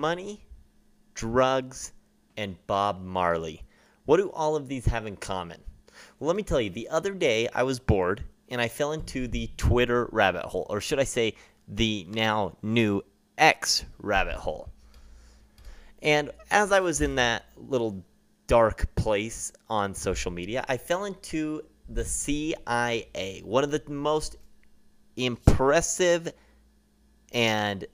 money, drugs, and Bob Marley. What do all of these have in common? Well, let me tell you, the other day I was bored and I fell into the Twitter rabbit hole, or should I say, the now new X rabbit hole. And as I was in that little dark place on social media, I fell into the CIA, one of the most impressive and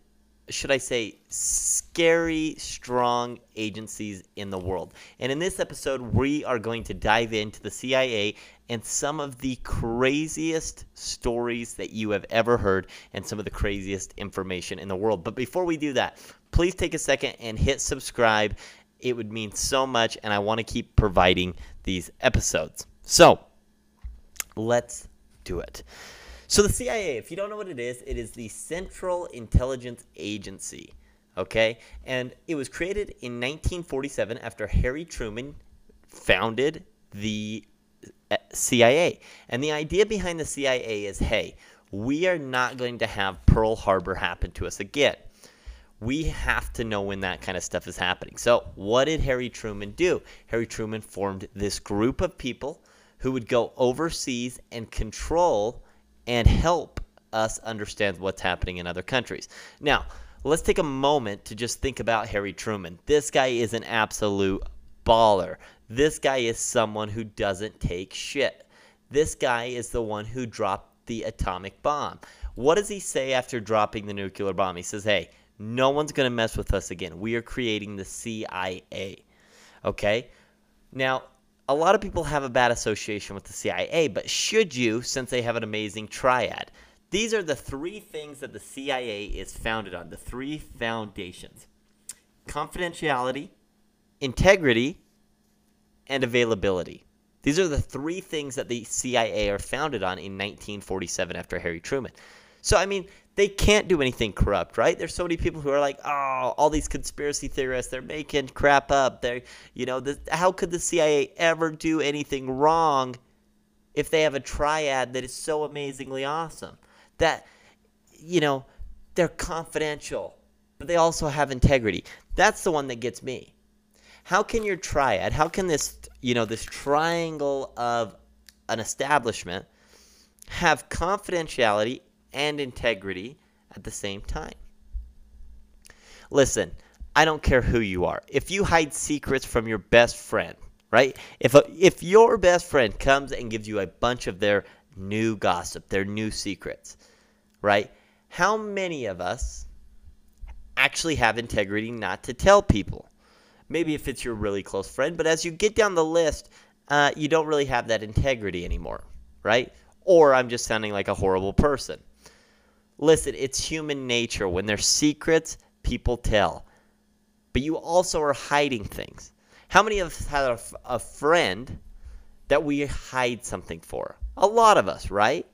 should I say, scary, strong agencies in the world. And in this episode, we are going to dive into the CIA and some of the craziest stories that you have ever heard and some of the craziest information in the world. But before we do that, please take a second and hit subscribe. It would mean so much, and I want to keep providing these episodes. So, let's do it. So, the CIA, if you don't know what it is, it is the Central Intelligence Agency. Okay? And it was created in 1947 after Harry Truman founded the uh, CIA. And the idea behind the CIA is hey, we are not going to have Pearl Harbor happen to us again. We have to know when that kind of stuff is happening. So, what did Harry Truman do? Harry Truman formed this group of people who would go overseas and control and help us understand what's happening in other countries. Now, let's take a moment to just think about Harry Truman. This guy is an absolute baller. This guy is someone who doesn't take shit. This guy is the one who dropped the atomic bomb. What does he say after dropping the nuclear bomb? He says, hey, no one's going to mess with us again. We are creating the CIA. Okay? Now, a lot of people have a bad association with the CIA, but should you, since they have an amazing triad? These are the three things that the CIA is founded on, the three foundations confidentiality, integrity, and availability. These are the three things that the CIA are founded on in 1947 after Harry Truman. So, I mean, they can't do anything corrupt, right? There's so many people who are like, oh, all these conspiracy theorists, they're making crap up. They're, you know, how could the CIA ever do anything wrong if they have a triad that is so amazingly awesome? That, you know, they're confidential, but they also have integrity. That's the one that gets me. How can your triad, how can this, you know, this triangle of an establishment have confidentiality and integrity at the same time. Listen, I don't care who you are. If you hide secrets from your best friend, right? If a, if your best friend comes and gives you a bunch of their new gossip, their new secrets, right? How many of us actually have integrity not to tell people? Maybe if it's your really close friend, but as you get down the list, uh, you don't really have that integrity anymore, right? Or I'm just sounding like a horrible person. Listen, it's human nature. When there's secrets, people tell. But you also are hiding things. How many of us have a, friend that we hide something for? A lot of us, right?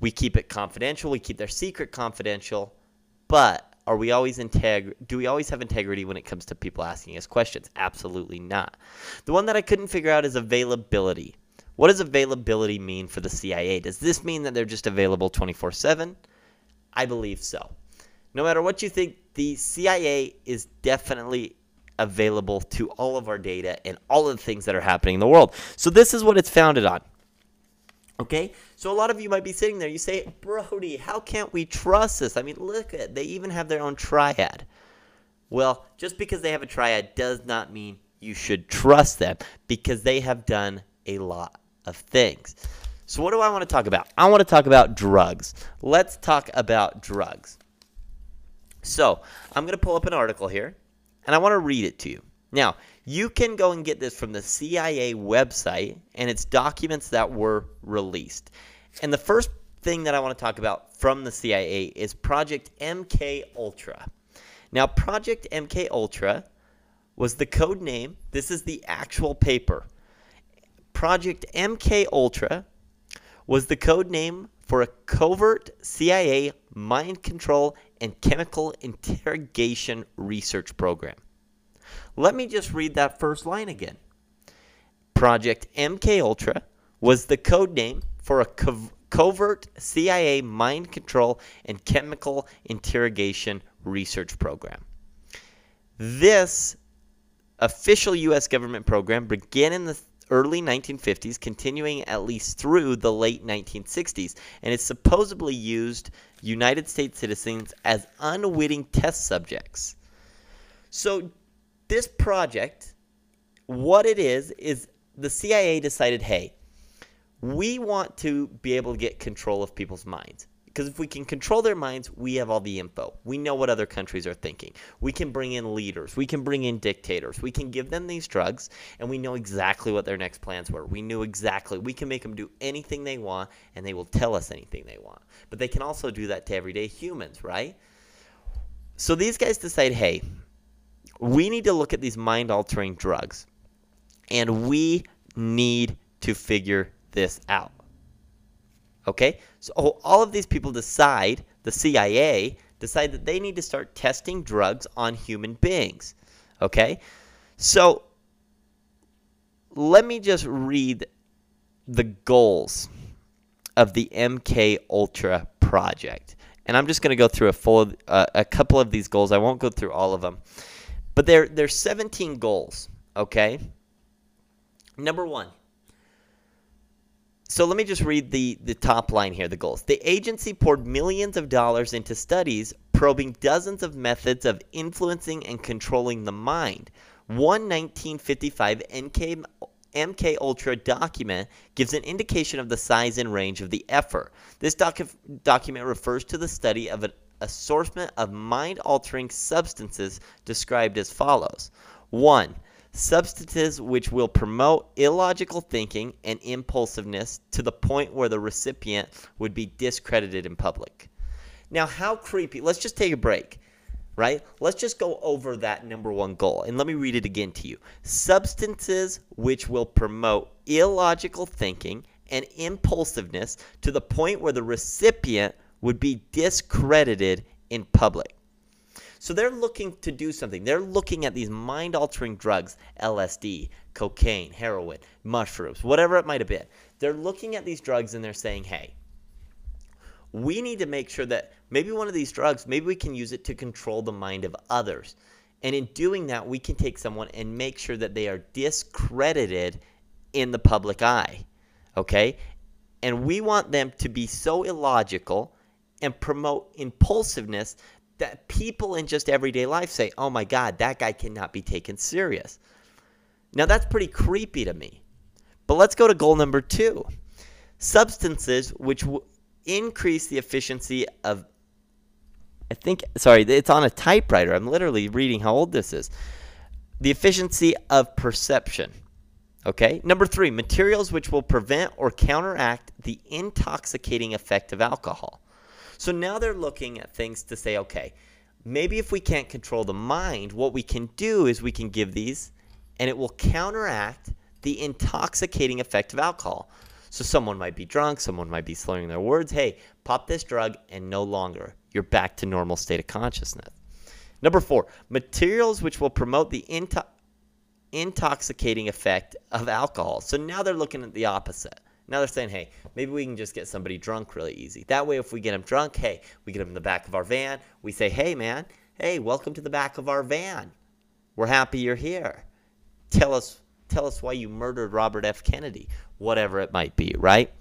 We keep it confidential, we keep their secret confidential, but are we always integ- do we always have integrity when it comes to people asking us questions? Absolutely not. The one that I couldn't figure out is availability. What does availability mean for the CIA? Does this mean that they're just available 24 7? I believe so. No matter what you think, the CIA is definitely available to all of our data and all of the things that are happening in the world. So this is what it's founded on. Okay? So a lot of you might be sitting there, you say, Brody, how can't we trust this? I mean, look at they even have their own triad. Well, just because they have a triad does not mean you should trust them because they have done a lot of things. So, what do I want to talk about? I want to talk about drugs. Let's talk about drugs. So, I'm going to pull up an article here and I want to read it to you. Now, you can go and get this from the CIA website and it's documents that were released. And the first thing that I want to talk about from the CIA is Project MK Ultra. Now, Project MK Ultra was the code name. This is the actual paper. Project MK Ultra was the code name for a covert CIA mind control and chemical interrogation research program. Let me just read that first line again. Project MK Ultra was the code name for a co- covert CIA mind control and chemical interrogation research program. This official U.S. government program began in the early 1950s, continuing at least through the late 1960s, and it supposedly used United States citizens as unwitting test subjects. So, this project, what it is, is the CIA decided hey, we want to be able to get control of people's minds. Because if we can control their minds, we have all the info. We know what other countries are thinking. We can bring in leaders. We can bring in dictators. We can give them these drugs, and we know exactly what their next plans were. We knew exactly. We can make them do anything they want, and they will tell us anything they want. But they can also do that to everyday humans, right? So these guys decide hey, we need to look at these mind altering drugs, and we need to figure this out. Okay? So all of these people decide, the CIA decide that they need to start testing drugs on human beings. Okay? So let me just read the goals of the MK Ultra project. And I'm just going to go through a full uh, a couple of these goals. I won't go through all of them. But there there's 17 goals, okay? Number 1, so let me just read the, the top line here the goals. The agency poured millions of dollars into studies probing dozens of methods of influencing and controlling the mind. One 1955 NK, MK Ultra document gives an indication of the size and range of the effort. This docu- document refers to the study of an assortment of mind altering substances described as follows 1 substances which will promote illogical thinking and impulsiveness to the point where the recipient would be discredited in public. Now, how creepy. Let's just take a break, right? Let's just go over that number one goal. And let me read it again to you. Substances which will promote illogical thinking and impulsiveness to the point where the recipient would be discredited in public. So they're looking to do something. They're looking at these mind altering drugs, LSD, cocaine, heroin, mushrooms, whatever it might have been. They're looking at these drugs and they're saying, hey, we need to make sure that maybe one of these drugs, maybe we can use it to control the mind of others. And in doing that, we can take someone and make sure that they are discredited in the public eye. Okay? And we want them to be so illogical and promote impulsiveness that people in just everyday life say, oh my God, that guy cannot be taken serious. Now, that's pretty creepy to me. But let's go to goal number two substances which w- increase the efficiency of. I think, sorry, it's on a typewriter. I'm literally reading how old this is. The efficiency of perception. Okay. Number three, materials which will prevent or counteract the intoxicating effect of alcohol. So now they're looking at things to say, okay, maybe if we can't control the mind, what we can do is we can give these and it will counteract the intoxicating effect of alcohol. So someone might be drunk, someone might be slurring their words. Hey, pop this drug and no longer. You're back to normal state of consciousness. Number four, materials which will promote the into- intoxicating effect of alcohol. So now they're looking at the opposite. Now they're saying, hey, maybe we can just get somebody drunk really easy. That way, if we get them drunk, hey, we get them in the back of our van. We say, hey, man, hey, welcome to the back of our van. We're happy you're here. Tell us, tell us why you murdered Robert F. Kennedy, whatever it might be, right?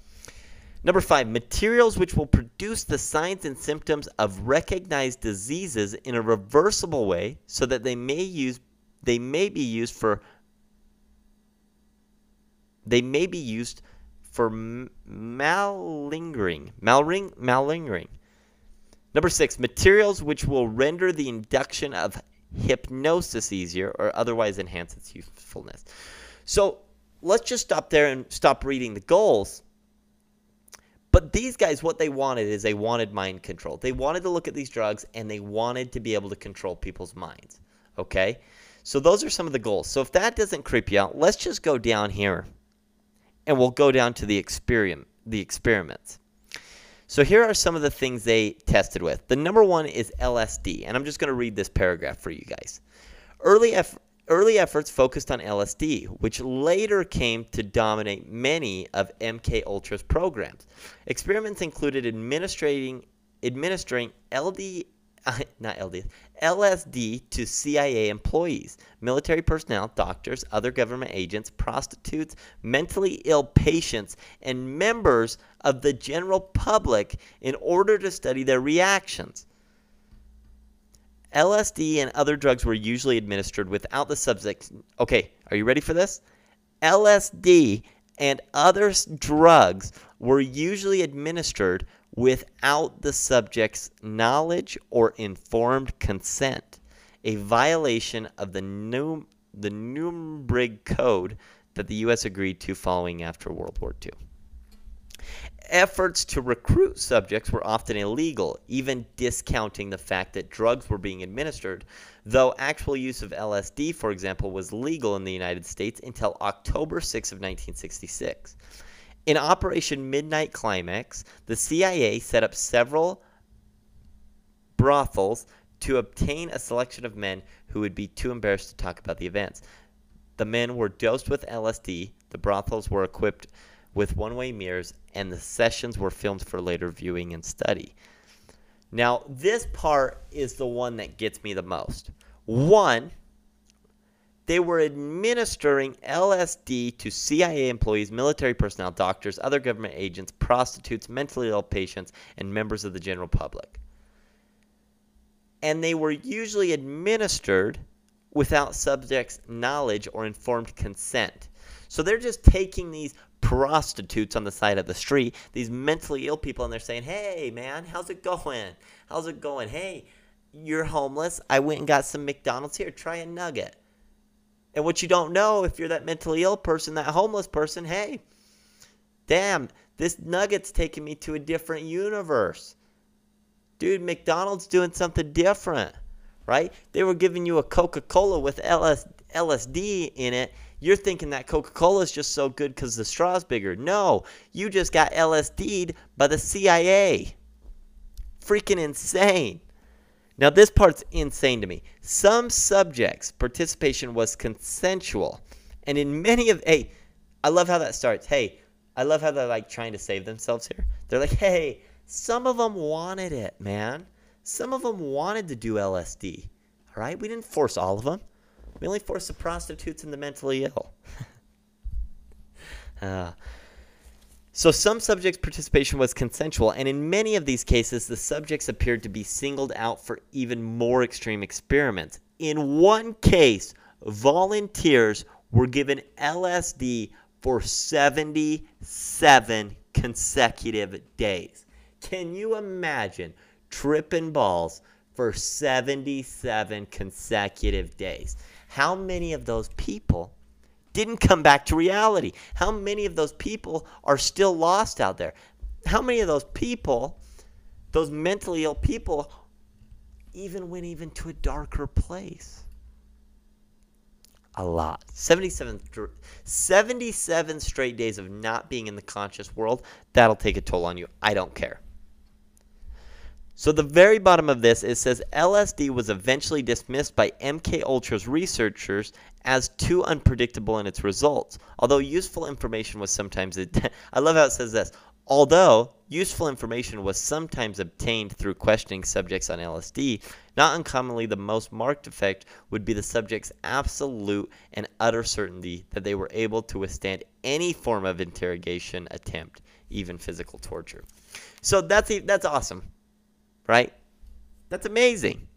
Number five, materials which will produce the signs and symptoms of recognized diseases in a reversible way so that they may use they may be used for they may be used for malingering. Malring, malingering. Number six, materials which will render the induction of hypnosis easier or otherwise enhance its usefulness. So let's just stop there and stop reading the goals. But these guys, what they wanted is they wanted mind control. They wanted to look at these drugs and they wanted to be able to control people's minds. Okay? So those are some of the goals. So if that doesn't creep you out, let's just go down here and we'll go down to the experiment, the experiments. So here are some of the things they tested with. The number one is LSD, and I'm just going to read this paragraph for you guys. Early, eff- early efforts focused on LSD, which later came to dominate many of MK Ultra's programs. Experiments included administering administering LD, not LD, LSD to CIA employees, military personnel, doctors, other government agents, prostitutes, mentally ill patients, and members of the general public in order to study their reactions. LSD and other drugs were usually administered without the subject. Okay, are you ready for this? LSD and other drugs were usually administered without the subject's knowledge or informed consent, a violation of the, Num- the Nuremberg Code that the U.S. agreed to following after World War II. Efforts to recruit subjects were often illegal, even discounting the fact that drugs were being administered, though actual use of LSD, for example, was legal in the United States until October 6 of 1966. In Operation Midnight Climax, the CIA set up several brothels to obtain a selection of men who would be too embarrassed to talk about the events. The men were dosed with LSD, the brothels were equipped with one way mirrors, and the sessions were filmed for later viewing and study. Now, this part is the one that gets me the most. One, they were administering LSD to CIA employees, military personnel, doctors, other government agents, prostitutes, mentally ill patients, and members of the general public. And they were usually administered without subjects' knowledge or informed consent. So they're just taking these prostitutes on the side of the street, these mentally ill people, and they're saying, Hey, man, how's it going? How's it going? Hey, you're homeless. I went and got some McDonald's here. Try a nugget. And what you don't know, if you're that mentally ill person, that homeless person, hey, damn, this nugget's taking me to a different universe. Dude, McDonald's doing something different, right? They were giving you a Coca Cola with LS, LSD in it, you're thinking that Coca Cola is just so good because the straw's bigger. No, you just got LSD'd by the CIA. Freaking insane. Now, this part's insane to me. Some subjects' participation was consensual. And in many of, hey, I love how that starts. Hey, I love how they're like trying to save themselves here. They're like, hey, some of them wanted it, man. Some of them wanted to do LSD. All right? We didn't force all of them. We only forced the prostitutes and the mentally ill. uh, so some subjects' participation was consensual, and in many of these cases, the subjects appeared to be singled out for even more extreme experiments. In one case, volunteers were given LSD for 77 consecutive days. Can you imagine tripping balls for 77 consecutive days? How many of those people didn't come back to reality? How many of those people are still lost out there? How many of those people, those mentally ill people, even went even to a darker place? A lot. 77, 77 straight days of not being in the conscious world, that'll take a toll on you. I don't care. So the very bottom of this it says LSD was eventually dismissed by MK Ultra's researchers as too unpredictable in its results. Although useful information was sometimes I love how it says this. Although useful information was sometimes obtained through questioning subjects on LSD, not uncommonly the most marked effect would be the subject's absolute and utter certainty that they were able to withstand any form of interrogation attempt, even physical torture. So that's that's awesome right? That's amazing.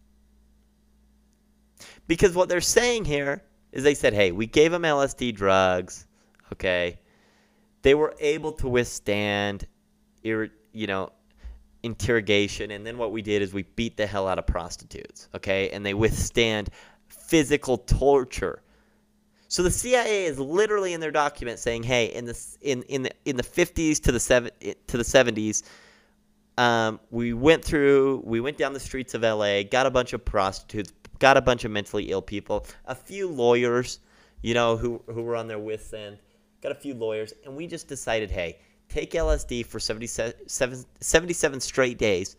Because what they're saying here is they said, hey, we gave them LSD drugs, okay? They were able to withstand, you know, interrogation. And then what we did is we beat the hell out of prostitutes, okay? And they withstand physical torture. So the CIA is literally in their document saying, "Hey, in the in in the in the 50s to the seven to the 70s, um, we went through, we went down the streets of LA, got a bunch of prostitutes, got a bunch of mentally ill people, a few lawyers, you know, who, who were on their wits end, got a few lawyers, and we just decided, hey, take LSD for 77, 77 straight days.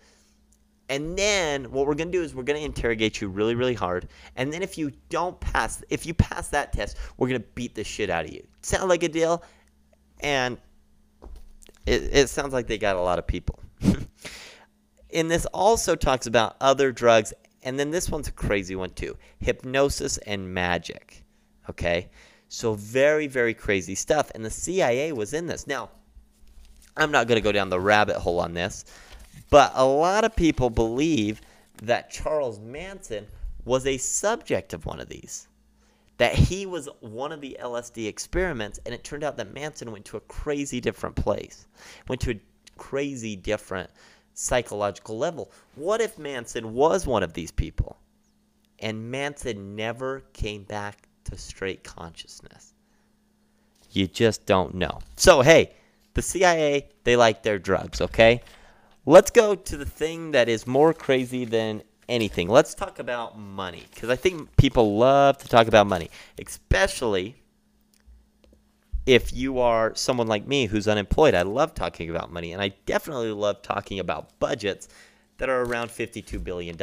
And then what we're going to do is we're going to interrogate you really, really hard. And then if you don't pass, if you pass that test, we're going to beat the shit out of you. Sound like a deal? And it, it sounds like they got a lot of people. And this also talks about other drugs. And then this one's a crazy one too hypnosis and magic. Okay? So, very, very crazy stuff. And the CIA was in this. Now, I'm not going to go down the rabbit hole on this, but a lot of people believe that Charles Manson was a subject of one of these. That he was one of the LSD experiments, and it turned out that Manson went to a crazy different place, went to a crazy different psychological level. What if Manson was one of these people and Manson never came back to straight consciousness? You just don't know. So, hey, the CIA, they like their drugs, okay? Let's go to the thing that is more crazy than anything. Let's talk about money because I think people love to talk about money, especially if you are someone like me who's unemployed. I love talking about money and I definitely love talking about budgets that are around $52 billion.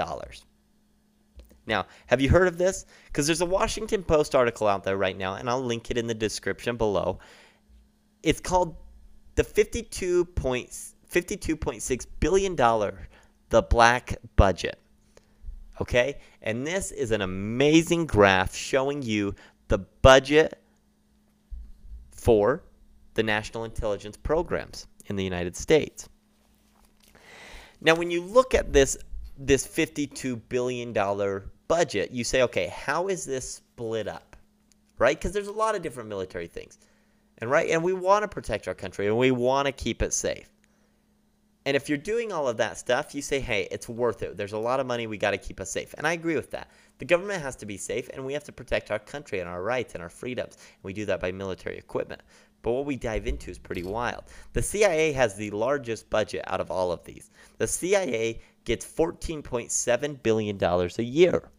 Now, have you heard of this? Because there's a Washington Post article out there right now, and I'll link it in the description below. It's called the 52.6 billion dollar the black budget. Okay? And this is an amazing graph showing you the budget for the national intelligence programs in the United States. Now, when you look at this this 52 billion dollar budget, you say, okay, how is this split up? Right? Because there's a lot of different military things. And right, and we want to protect our country and we want to keep it safe. And if you're doing all of that stuff, you say, hey, it's worth it. There's a lot of money. We got to keep us safe. And I agree with that. The government has to be safe, and we have to protect our country and our rights and our freedoms. And we do that by military equipment. But what we dive into is pretty wild. The CIA has the largest budget out of all of these. The CIA gets $14.7 billion a year.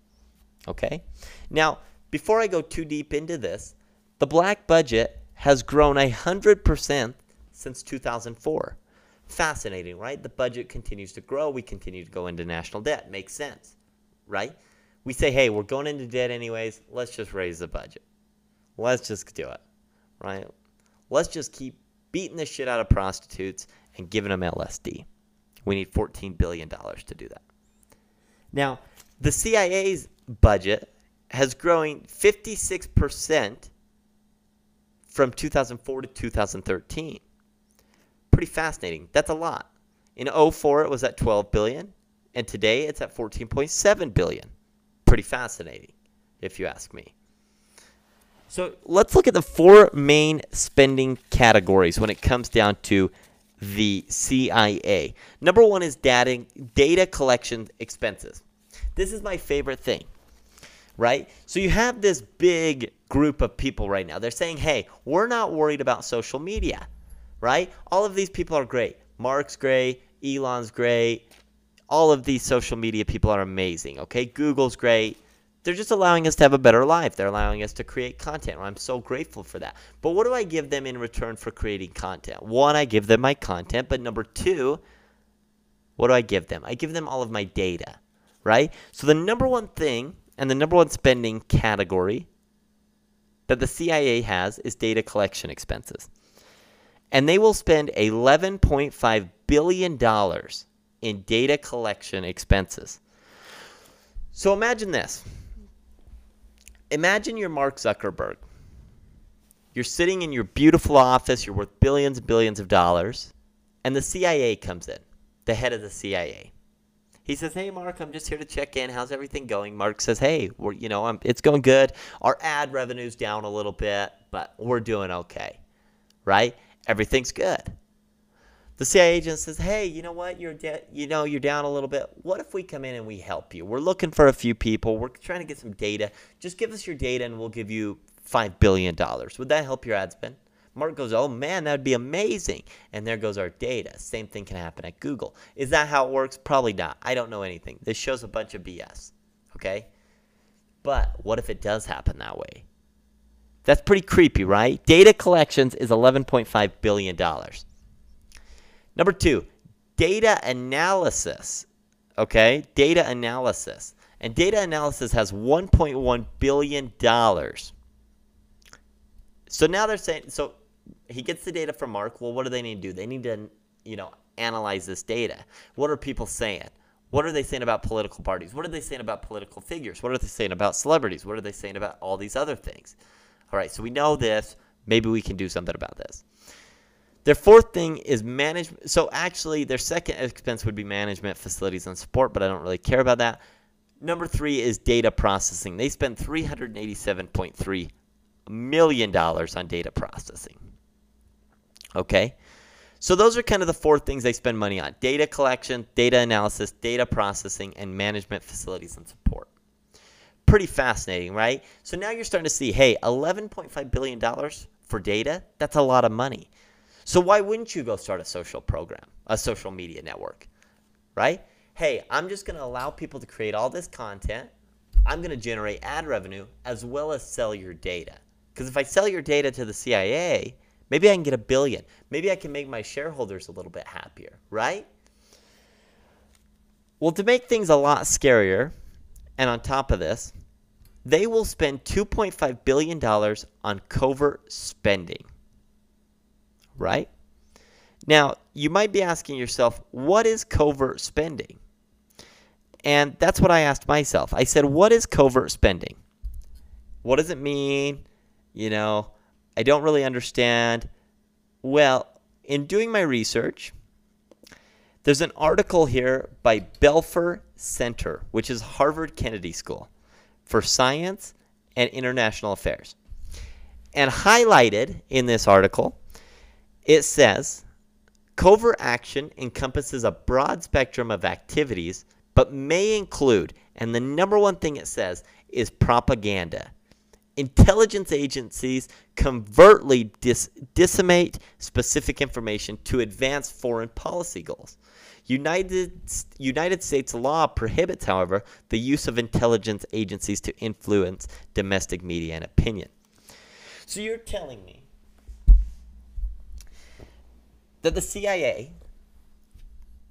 Okay? Now, before I go too deep into this, the black budget has grown 100% since 2004. Fascinating, right? The budget continues to grow. We continue to go into national debt. Makes sense, right? We say, hey, we're going into debt anyways. Let's just raise the budget. Let's just do it, right? Let's just keep beating the shit out of prostitutes and giving them LSD. We need $14 billion to do that. Now, the CIA's budget has grown 56% from 2004 to 2013. Pretty fascinating. That's a lot. In 04 it was at 12 billion and today it's at 14.7 billion. Pretty fascinating if you ask me. So, let's look at the four main spending categories when it comes down to the CIA. Number 1 is data data collection expenses. This is my favorite thing right? So you have this big group of people right now. They're saying, hey, we're not worried about social media, right? All of these people are great. Mark's great. Elon's great. All of these social media people are amazing, okay? Google's great. They're just allowing us to have a better life. They're allowing us to create content. I'm so grateful for that. But what do I give them in return for creating content? One, I give them my content. But number two, what do I give them? I give them all of my data, right? So the number one thing and the number one spending category that the CIA has is data collection expenses. And they will spend $11.5 billion in data collection expenses. So imagine this. Imagine you're Mark Zuckerberg. You're sitting in your beautiful office, you're worth billions and billions of dollars, and the CIA comes in, the head of the CIA. He says, "Hey, Mark, I'm just here to check in. How's everything going?" Mark says, "Hey, we're you know, I'm, it's going good. Our ad revenue's down a little bit, but we're doing okay, right? Everything's good." The CIA agent says, "Hey, you know what? You're de- you know you're down a little bit. What if we come in and we help you? We're looking for a few people. We're trying to get some data. Just give us your data, and we'll give you five billion dollars. Would that help your ad spend?" Mark goes, oh man, that would be amazing. And there goes our data. Same thing can happen at Google. Is that how it works? Probably not. I don't know anything. This shows a bunch of BS. Okay? But what if it does happen that way? That's pretty creepy, right? Data collections is $11.5 billion. Number two, data analysis. Okay? Data analysis. And data analysis has $1.1 billion. So now they're saying, so he gets the data from Mark. Well, what do they need to do? They need to, you know, analyze this data. What are people saying? What are they saying about political parties? What are they saying about political figures? What are they saying about celebrities? What are they saying about all these other things? All right, so we know this. Maybe we can do something about this. Their fourth thing is management. So actually, their second expense would be management, facilities, and support, but I don't really care about that. Number three is data processing. They spend $387.3 million on data processing. Okay? So those are kind of the four things they spend money on data collection, data analysis, data processing, and management facilities and support. Pretty fascinating, right? So now you're starting to see hey, $11.5 billion for data, that's a lot of money. So why wouldn't you go start a social program, a social media network, right? Hey, I'm just going to allow people to create all this content. I'm going to generate ad revenue as well as sell your data. Because if I sell your data to the CIA, maybe I can get a billion. Maybe I can make my shareholders a little bit happier, right? Well, to make things a lot scarier, and on top of this, they will spend $2.5 billion on covert spending, right? Now, you might be asking yourself, what is covert spending? And that's what I asked myself. I said, what is covert spending? What does it mean? You know, I don't really understand. Well, in doing my research, there's an article here by Belfer Center, which is Harvard Kennedy School for Science and International Affairs. And highlighted in this article, it says covert action encompasses a broad spectrum of activities, but may include, and the number one thing it says is propaganda intelligence agencies covertly dis- disseminate specific information to advance foreign policy goals. United, United States law prohibits, however, the use of intelligence agencies to influence domestic media and opinion. So you're telling me that the CIA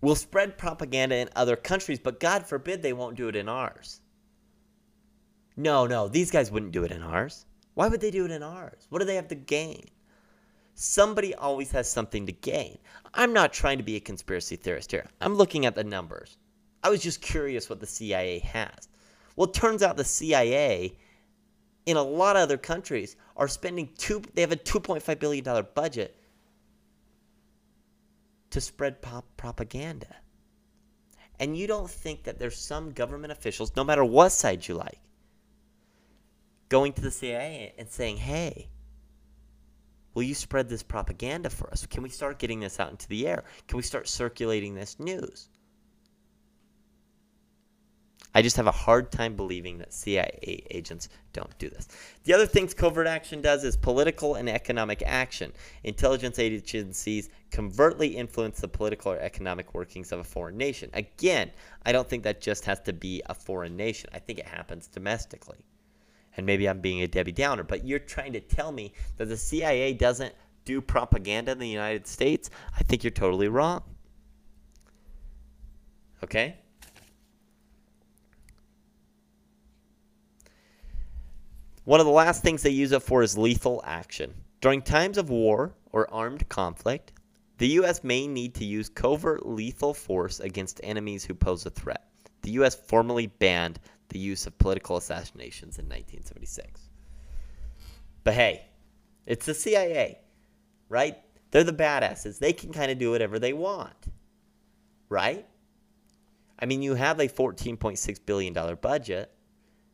will spread propaganda in other countries, but God forbid they won't do it in ours. No, no, these guys wouldn't do it in ours. Why would they do it in ours? What do they have to gain? Somebody always has something to gain. I'm not trying to be a conspiracy theorist here. I'm looking at the numbers. I was just curious what the CIA has. Well, it turns out the CIA in a lot of other countries are spending two they have a 2.5 billion dollar budget to spread pop propaganda. And you don't think that there's some government officials, no matter what side you like, going to the CIA and saying, hey, will you spread this propaganda for us? Can we start getting this out into the air? Can we start circulating this news? I just have a hard time believing that CIA agents don't do this. The other things covert action does is political and economic action. Intelligence agencies covertly influence the political or economic workings of a foreign nation. Again, I don't think that just has to be a foreign nation. I think it happens domestically and maybe I'm being a Debbie Downer, but you're trying to tell me that the CIA doesn't do propaganda in the United States, I think you're totally wrong. Okay? One of the last things they use it for is lethal action. During times of war or armed conflict, the U.S. may need to use covert lethal force against enemies who pose a threat. The U.S. formally banned the use of political assassinations in 1976. But hey, it's the CIA, right? They're the badasses. They can kind of do whatever they want, right? I mean, you have a $14.6 billion budget.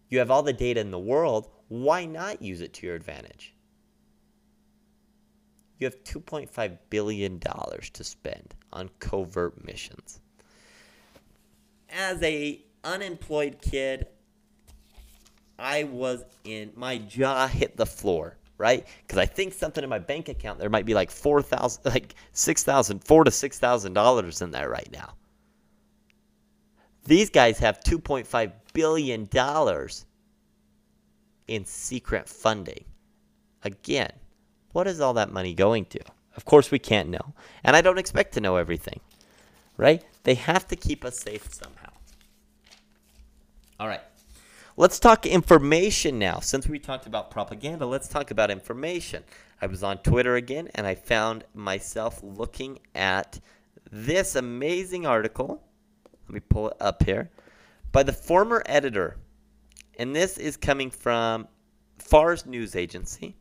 You have all the data in the world. Why not use it to your advantage? You have $2.5 billion to spend on covert missions. As a unemployed kid, I was in my jaw hit the floor, right? Because I think something in my bank account there might be like four thousand, like six thousand, four to six thousand dollars in there right now. These guys have two point five billion dollars in secret funding. Again, what is all that money going to? Of course, we can't know, and I don't expect to know everything, right? They have to keep us safe somehow. All right. Let's talk information now. Since we talked about propaganda, let's talk about information. I was on Twitter again and I found myself looking at this amazing article. Let me pull it up here by the former editor. And this is coming from Fars News Agency.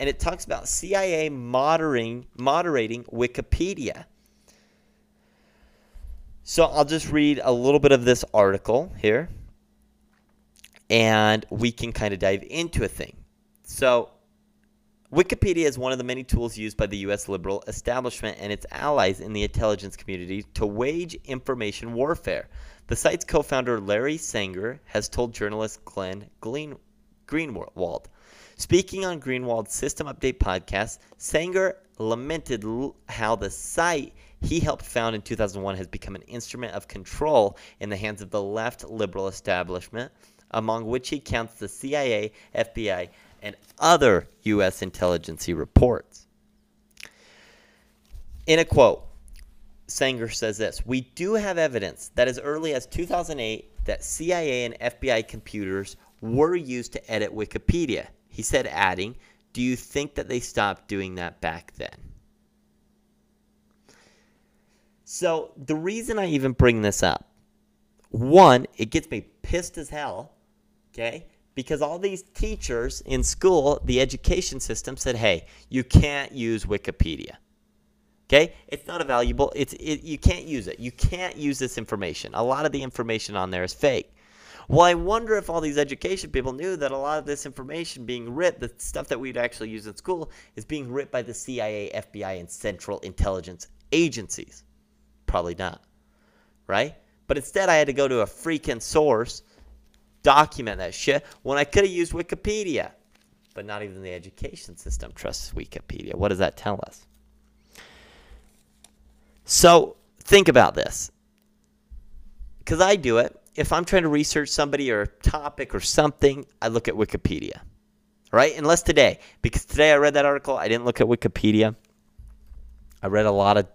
And it talks about CIA moderating, moderating Wikipedia. So I'll just read a little bit of this article here. And we can kind of dive into a thing. So Wikipedia is one of the many tools used by the U.S. liberal establishment and its allies in the intelligence community to wage information warfare. The site's co founder Larry Sanger has told journalist Glenn Greenwald. Speaking on Greenwald's System Update podcast, Sanger lamented how the site he helped found in 2001 has become an instrument of control in the hands of the left liberal establishment, among which he counts the CIA, FBI, and other U.S. intelligence reports. In a quote, Sanger says this We do have evidence that as early as 2008 that CIA and FBI computers were used to edit Wikipedia. He said, adding, Do you think that they stopped doing that back then? So, the reason I even bring this up, one, it gets me pissed as hell, okay? because all these teachers in school, the education system said, "Hey, you can't use Wikipedia." Okay? It's not a valuable. It's it, you can't use it. You can't use this information. A lot of the information on there is fake. Well, I wonder if all these education people knew that a lot of this information being writ, the stuff that we'd actually use in school, is being writ by the CIA, FBI, and Central Intelligence agencies. Probably not. Right? But instead, I had to go to a freaking source document that shit when I could have used Wikipedia. But not even the education system trusts Wikipedia. What does that tell us? So think about this. Because I do it. If I'm trying to research somebody or a topic or something, I look at Wikipedia. Right? Unless today. Because today I read that article, I didn't look at Wikipedia. I read a lot of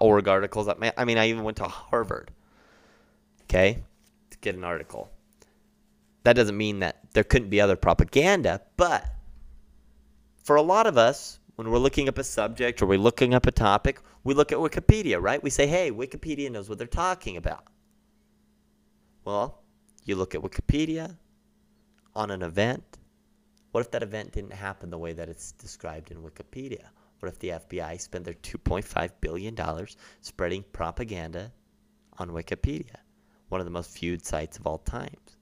.org articles. I mean, I even went to Harvard. Okay? To get an article that doesn't mean that there couldn't be other propaganda, but for a lot of us, when we're looking up a subject or we're looking up a topic, we look at Wikipedia, right? We say, hey, Wikipedia knows what they're talking about. Well, you look at Wikipedia on an event. What if that event didn't happen the way that it's described in Wikipedia? What if the FBI spent their $2.5 billion spreading propaganda on Wikipedia, one of the most viewed sites of all times?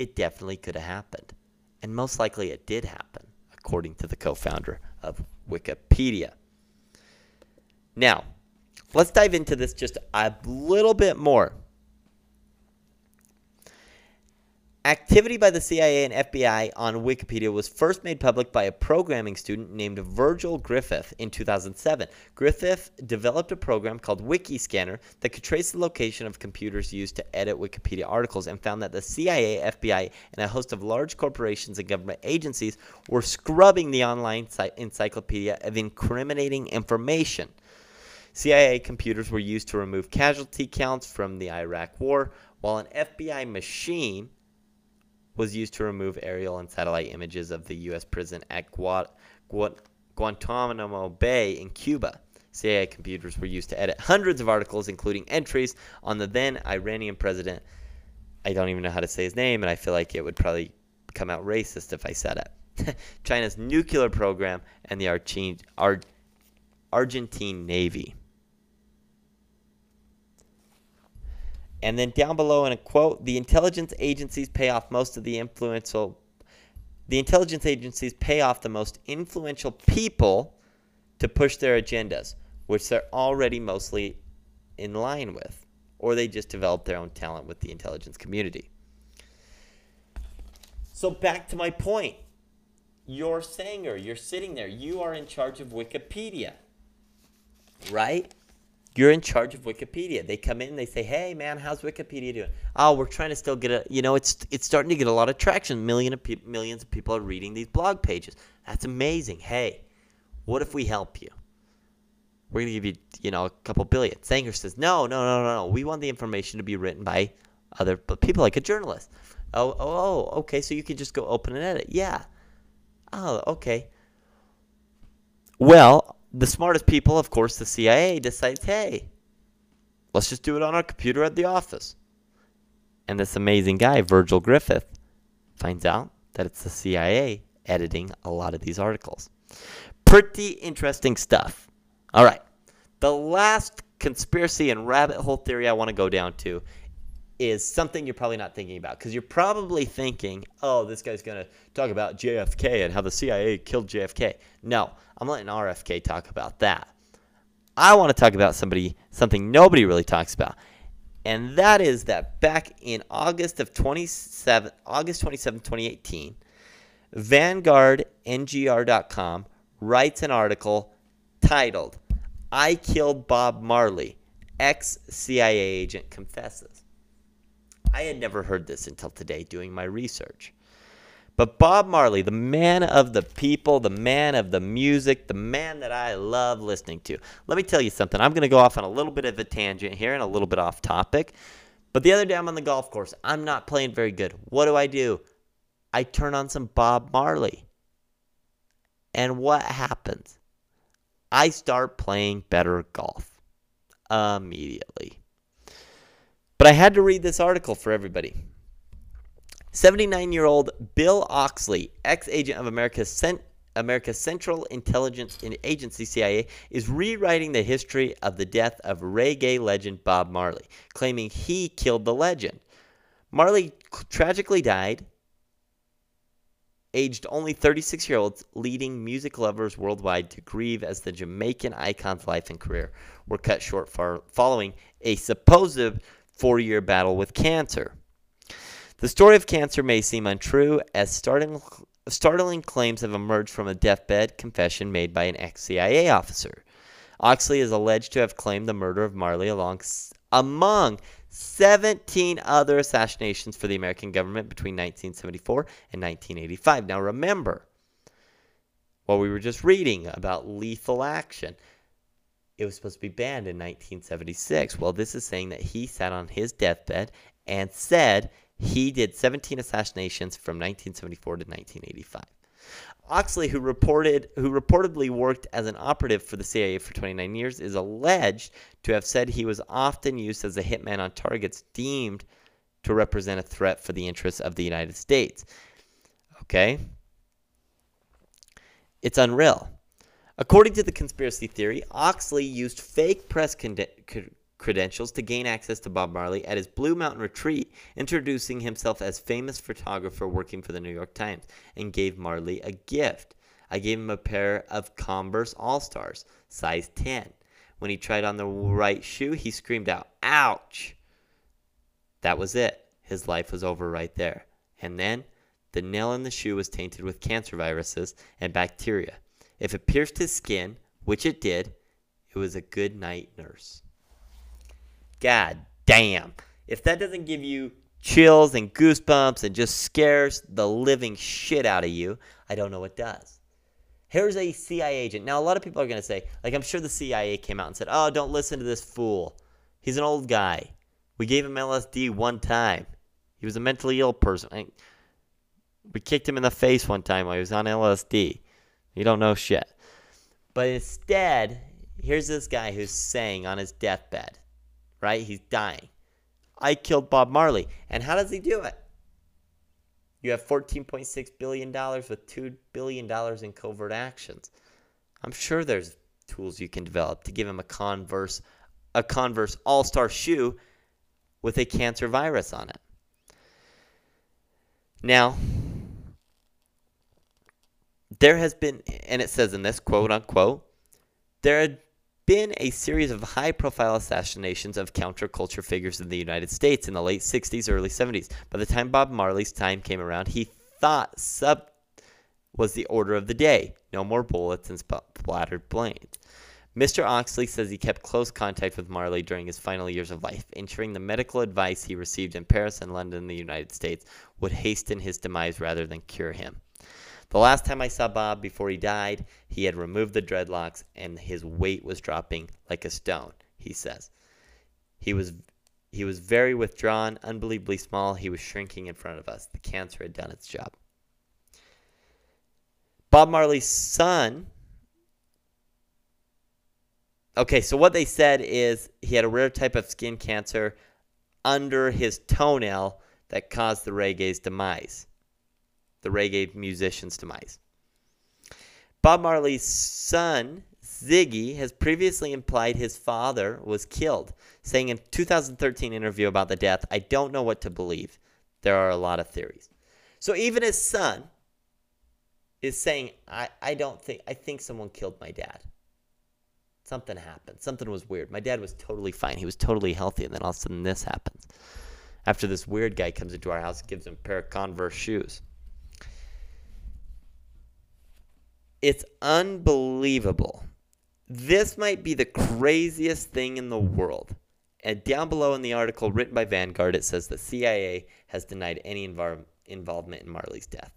It definitely could have happened. And most likely it did happen, according to the co founder of Wikipedia. Now, let's dive into this just a little bit more. Activity by the CIA and FBI on Wikipedia was first made public by a programming student named Virgil Griffith in 2007. Griffith developed a program called Wikiscanner that could trace the location of computers used to edit Wikipedia articles and found that the CIA, FBI, and a host of large corporations and government agencies were scrubbing the online site encyclopedia of incriminating information. CIA computers were used to remove casualty counts from the Iraq War, while an FBI machine was used to remove aerial and satellite images of the U.S. prison at Gua- Gua- Guantanamo Bay in Cuba. CIA computers were used to edit hundreds of articles, including entries on the then Iranian president. I don't even know how to say his name, and I feel like it would probably come out racist if I said it. China's nuclear program and the Argentine Navy. And then down below in a quote, the intelligence agencies pay off most of the influential the intelligence agencies pay off the most influential people to push their agendas, which they're already mostly in line with, or they just develop their own talent with the intelligence community. So back to my point. You're Sanger, you're sitting there, you are in charge of Wikipedia. Right? You're in charge of Wikipedia. They come in, and they say, "Hey, man, how's Wikipedia doing?" Oh, we're trying to still get a, you know, it's it's starting to get a lot of traction. Million of pe- millions of people are reading these blog pages. That's amazing. Hey, what if we help you? We're gonna give you, you know, a couple billion. Sanger says, "No, no, no, no, no. We want the information to be written by other people, like a journalist." Oh, oh, oh, okay. So you can just go open and edit. Yeah. Oh, okay. Well, the smartest people, of course, the CIA decides, hey, Let's just do it on our computer at the office. And this amazing guy, Virgil Griffith, finds out that it's the CIA editing a lot of these articles. Pretty interesting stuff. All right. The last conspiracy and rabbit hole theory I want to go down to is something you're probably not thinking about because you're probably thinking, oh, this guy's going to talk about JFK and how the CIA killed JFK. No, I'm letting RFK talk about that. I want to talk about somebody something nobody really talks about. And that is that back in August of 27 August 27, 2018, Vanguard NGR.com writes an article titled I killed Bob Marley. Ex CIA agent confesses. I had never heard this until today doing my research. But Bob Marley, the man of the people, the man of the music, the man that I love listening to. Let me tell you something. I'm going to go off on a little bit of a tangent here and a little bit off topic. But the other day I'm on the golf course. I'm not playing very good. What do I do? I turn on some Bob Marley. And what happens? I start playing better golf immediately. But I had to read this article for everybody. 79 year old Bill Oxley, ex agent of America's, America's Central Intelligence Agency, CIA, is rewriting the history of the death of reggae legend Bob Marley, claiming he killed the legend. Marley tragically died, aged only 36 year olds, leading music lovers worldwide to grieve as the Jamaican icon's life and career were cut short following a supposed four year battle with cancer. The story of cancer may seem untrue, as startling, startling claims have emerged from a deathbed confession made by an ex CIA officer. Oxley is alleged to have claimed the murder of Marley along, among 17 other assassinations for the American government between 1974 and 1985. Now remember, what we were just reading about lethal action, it was supposed to be banned in 1976. Well, this is saying that he sat on his deathbed and said he did 17 assassinations from 1974 to 1985. Oxley, who reported who reportedly worked as an operative for the CIA for 29 years, is alleged to have said he was often used as a hitman on targets deemed to represent a threat for the interests of the United States. Okay? It's unreal. According to the conspiracy theory, Oxley used fake press credentials to gain access to Bob Marley at his Blue Mountain retreat, introducing himself as famous photographer working for the New York Times, and gave Marley a gift. I gave him a pair of Converse All Stars, size 10. When he tried on the right shoe, he screamed out, Ouch! That was it. His life was over right there. And then, the nail in the shoe was tainted with cancer viruses and bacteria. If it pierced his skin, which it did, it was a good night nurse. God damn. If that doesn't give you chills and goosebumps and just scares the living shit out of you, I don't know what does. Here's a CIA agent. Now, a lot of people are going to say, like, I'm sure the CIA came out and said, oh, don't listen to this fool. He's an old guy. We gave him LSD one time. He was a mentally ill person. We kicked him in the face one time while he was on LSD. You don't know shit. But instead, here's this guy who's saying on his deathbed, right? He's dying. I killed Bob Marley. And how does he do it? You have $14.6 billion with $2 billion in covert actions. I'm sure there's tools you can develop to give him a Converse, a Converse All Star shoe with a cancer virus on it. Now, there has been, and it says in this quote unquote, there had been a series of high profile assassinations of counterculture figures in the United States in the late 60s, early 70s. By the time Bob Marley's time came around, he thought sub was the order of the day. No more bullets and splattered blades. Mr. Oxley says he kept close contact with Marley during his final years of life, ensuring the medical advice he received in Paris and London in the United States would hasten his demise rather than cure him. The last time I saw Bob before he died, he had removed the dreadlocks and his weight was dropping like a stone, he says. He was he was very withdrawn, unbelievably small. He was shrinking in front of us. The cancer had done its job. Bob Marley's son Okay, so what they said is he had a rare type of skin cancer under his toenail that caused the reggae's demise, the reggae musician's demise. Bob Marley's son, Ziggy, has previously implied his father was killed, saying in a 2013 interview about the death, I don't know what to believe. There are a lot of theories. So even his son is saying, I, I don't think, I think someone killed my dad. Something happened. Something was weird. My dad was totally fine. He was totally healthy. And then all of a sudden this happens. After this weird guy comes into our house gives him a pair of Converse shoes. It's unbelievable. This might be the craziest thing in the world. And down below in the article written by Vanguard, it says the CIA has denied any involvement in Marley's death.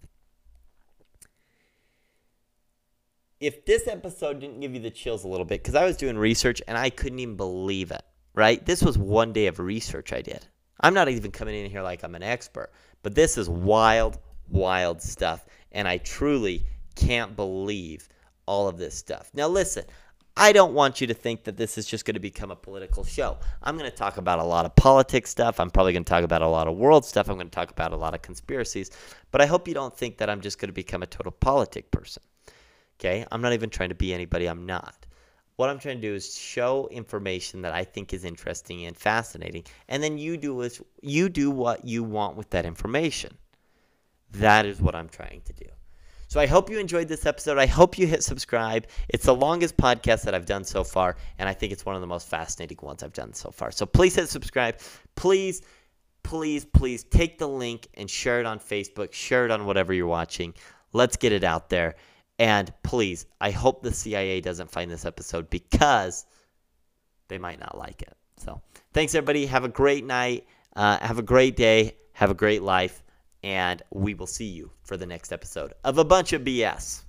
If this episode didn't give you the chills a little bit, because I was doing research and I couldn't even believe it, right? This was one day of research I did. I'm not even coming in here like I'm an expert, but this is wild, wild stuff. And I truly can't believe all of this stuff. Now, listen, I don't want you to think that this is just going to become a political show. I'm going to talk about a lot of politics stuff. I'm probably going to talk about a lot of world stuff. I'm going to talk about a lot of conspiracies. But I hope you don't think that I'm just going to become a total politic person. Okay? I'm not even trying to be anybody I'm not. What I'm trying to do is show information that I think is interesting and fascinating, and then you do is you do what you want with that information. That is what I'm trying to do. So I hope you enjoyed this episode. I hope you hit subscribe. It's the longest podcast that I've done so far, and I think it's one of the most fascinating ones I've done so far. So please hit subscribe. Please, please, please take the link and share it on Facebook, share it on whatever you're watching. Let's get it out there. And please, I hope the CIA doesn't find this episode because they might not like it. So thanks, everybody. Have a great night. Uh, have a great day. Have a great life and we will see you for the next episode of A Bunch of BS.